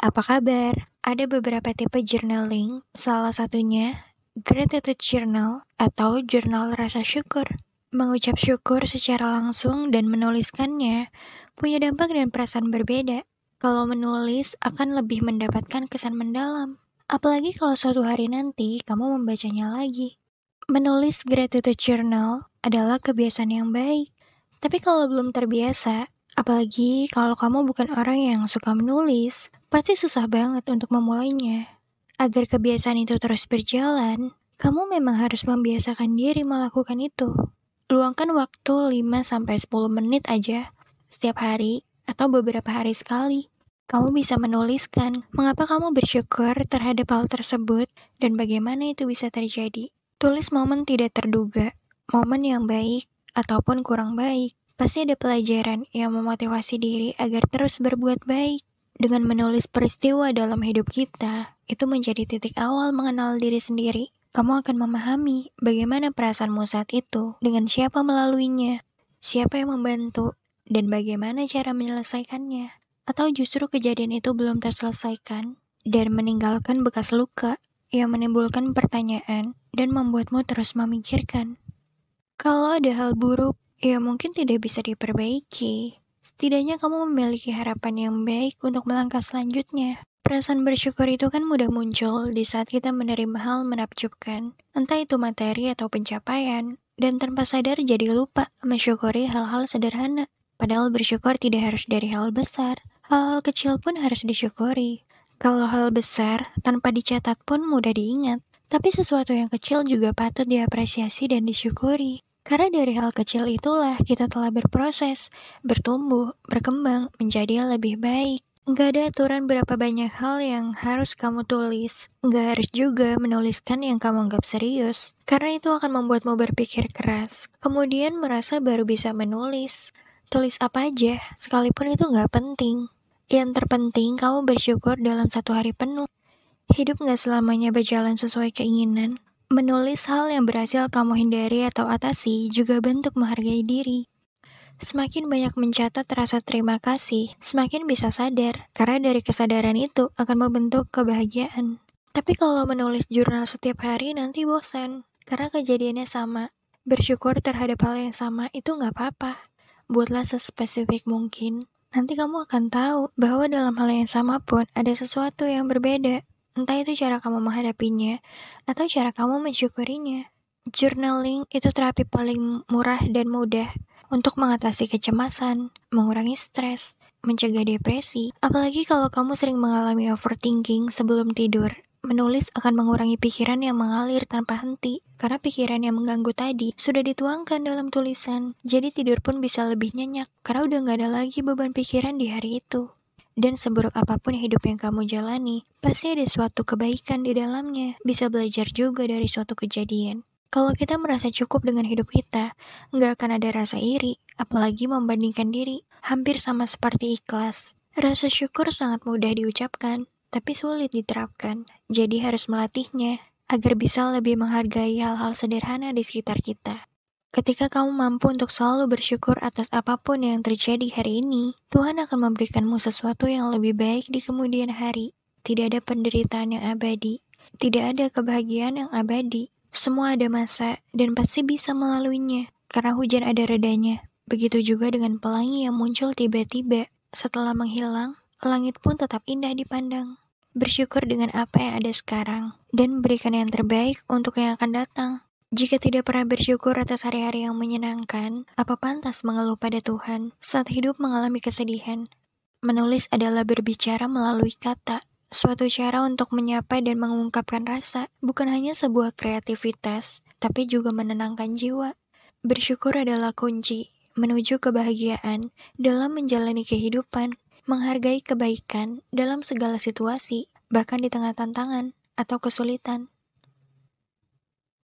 apa kabar? Ada beberapa tipe journaling, salah satunya gratitude journal atau jurnal rasa syukur. Mengucap syukur secara langsung dan menuliskannya punya dampak dan perasaan berbeda. Kalau menulis akan lebih mendapatkan kesan mendalam. Apalagi kalau suatu hari nanti kamu membacanya lagi. Menulis gratitude journal adalah kebiasaan yang baik. Tapi kalau belum terbiasa, Apalagi kalau kamu bukan orang yang suka menulis, pasti susah banget untuk memulainya. Agar kebiasaan itu terus berjalan, kamu memang harus membiasakan diri melakukan itu. Luangkan waktu 5-10 menit aja setiap hari atau beberapa hari sekali. Kamu bisa menuliskan mengapa kamu bersyukur terhadap hal tersebut dan bagaimana itu bisa terjadi. Tulis momen tidak terduga, momen yang baik ataupun kurang baik. Pasti ada pelajaran yang memotivasi diri agar terus berbuat baik. Dengan menulis peristiwa dalam hidup kita, itu menjadi titik awal mengenal diri sendiri. Kamu akan memahami bagaimana perasaanmu saat itu, dengan siapa melaluinya, siapa yang membantu, dan bagaimana cara menyelesaikannya. Atau justru kejadian itu belum terselesaikan dan meninggalkan bekas luka yang menimbulkan pertanyaan dan membuatmu terus memikirkan. Kalau ada hal buruk ya mungkin tidak bisa diperbaiki. Setidaknya kamu memiliki harapan yang baik untuk melangkah selanjutnya. Perasaan bersyukur itu kan mudah muncul di saat kita menerima hal menakjubkan, entah itu materi atau pencapaian, dan tanpa sadar jadi lupa mensyukuri hal-hal sederhana. Padahal bersyukur tidak harus dari hal besar, hal-hal kecil pun harus disyukuri. Kalau hal besar tanpa dicatat pun mudah diingat, tapi sesuatu yang kecil juga patut diapresiasi dan disyukuri. Karena dari hal kecil itulah kita telah berproses, bertumbuh, berkembang, menjadi lebih baik. Gak ada aturan berapa banyak hal yang harus kamu tulis. Gak harus juga menuliskan yang kamu anggap serius. Karena itu akan membuatmu berpikir keras. Kemudian merasa baru bisa menulis. Tulis apa aja, sekalipun itu gak penting. Yang terpenting kamu bersyukur dalam satu hari penuh. Hidup gak selamanya berjalan sesuai keinginan. Menulis hal yang berhasil kamu hindari atau atasi juga bentuk menghargai diri. Semakin banyak mencatat rasa terima kasih, semakin bisa sadar, karena dari kesadaran itu akan membentuk kebahagiaan. Tapi kalau menulis jurnal setiap hari nanti bosan, karena kejadiannya sama. Bersyukur terhadap hal yang sama itu nggak apa-apa. Buatlah sespesifik mungkin. Nanti kamu akan tahu bahwa dalam hal yang sama pun ada sesuatu yang berbeda. Entah itu cara kamu menghadapinya atau cara kamu mensyukurinya. Journaling itu terapi paling murah dan mudah untuk mengatasi kecemasan, mengurangi stres, mencegah depresi. Apalagi kalau kamu sering mengalami overthinking sebelum tidur. Menulis akan mengurangi pikiran yang mengalir tanpa henti, karena pikiran yang mengganggu tadi sudah dituangkan dalam tulisan. Jadi tidur pun bisa lebih nyenyak, karena udah gak ada lagi beban pikiran di hari itu. Dan seburuk apa pun hidup yang kamu jalani, pasti ada suatu kebaikan di dalamnya. Bisa belajar juga dari suatu kejadian. Kalau kita merasa cukup dengan hidup kita, nggak akan ada rasa iri, apalagi membandingkan diri. Hampir sama seperti ikhlas. Rasa syukur sangat mudah diucapkan, tapi sulit diterapkan. Jadi harus melatihnya, agar bisa lebih menghargai hal-hal sederhana di sekitar kita. Ketika kamu mampu untuk selalu bersyukur atas apa pun yang terjadi hari ini, Tuhan akan memberikanmu sesuatu yang lebih baik di kemudian hari. Tidak ada penderitaan yang abadi, tidak ada kebahagiaan yang abadi. Semua ada masa dan pasti bisa melaluinya, karena hujan ada redanya. Begitu juga dengan pelangi yang muncul tiba-tiba. Setelah menghilang, langit pun tetap indah dipandang. Bersyukur dengan apa yang ada sekarang, dan berikan yang terbaik untuk yang akan datang. Jika tidak pernah bersyukur atas hari-hari yang menyenangkan, apa pantas mengeluh pada Tuhan saat hidup mengalami kesedihan? Menulis adalah berbicara melalui kata, suatu cara untuk menyapa dan mengungkapkan rasa, bukan hanya sebuah kreativitas, tapi juga menenangkan jiwa. Bersyukur adalah kunci menuju kebahagiaan dalam menjalani kehidupan, menghargai kebaikan dalam segala situasi, bahkan di tengah tantangan atau kesulitan.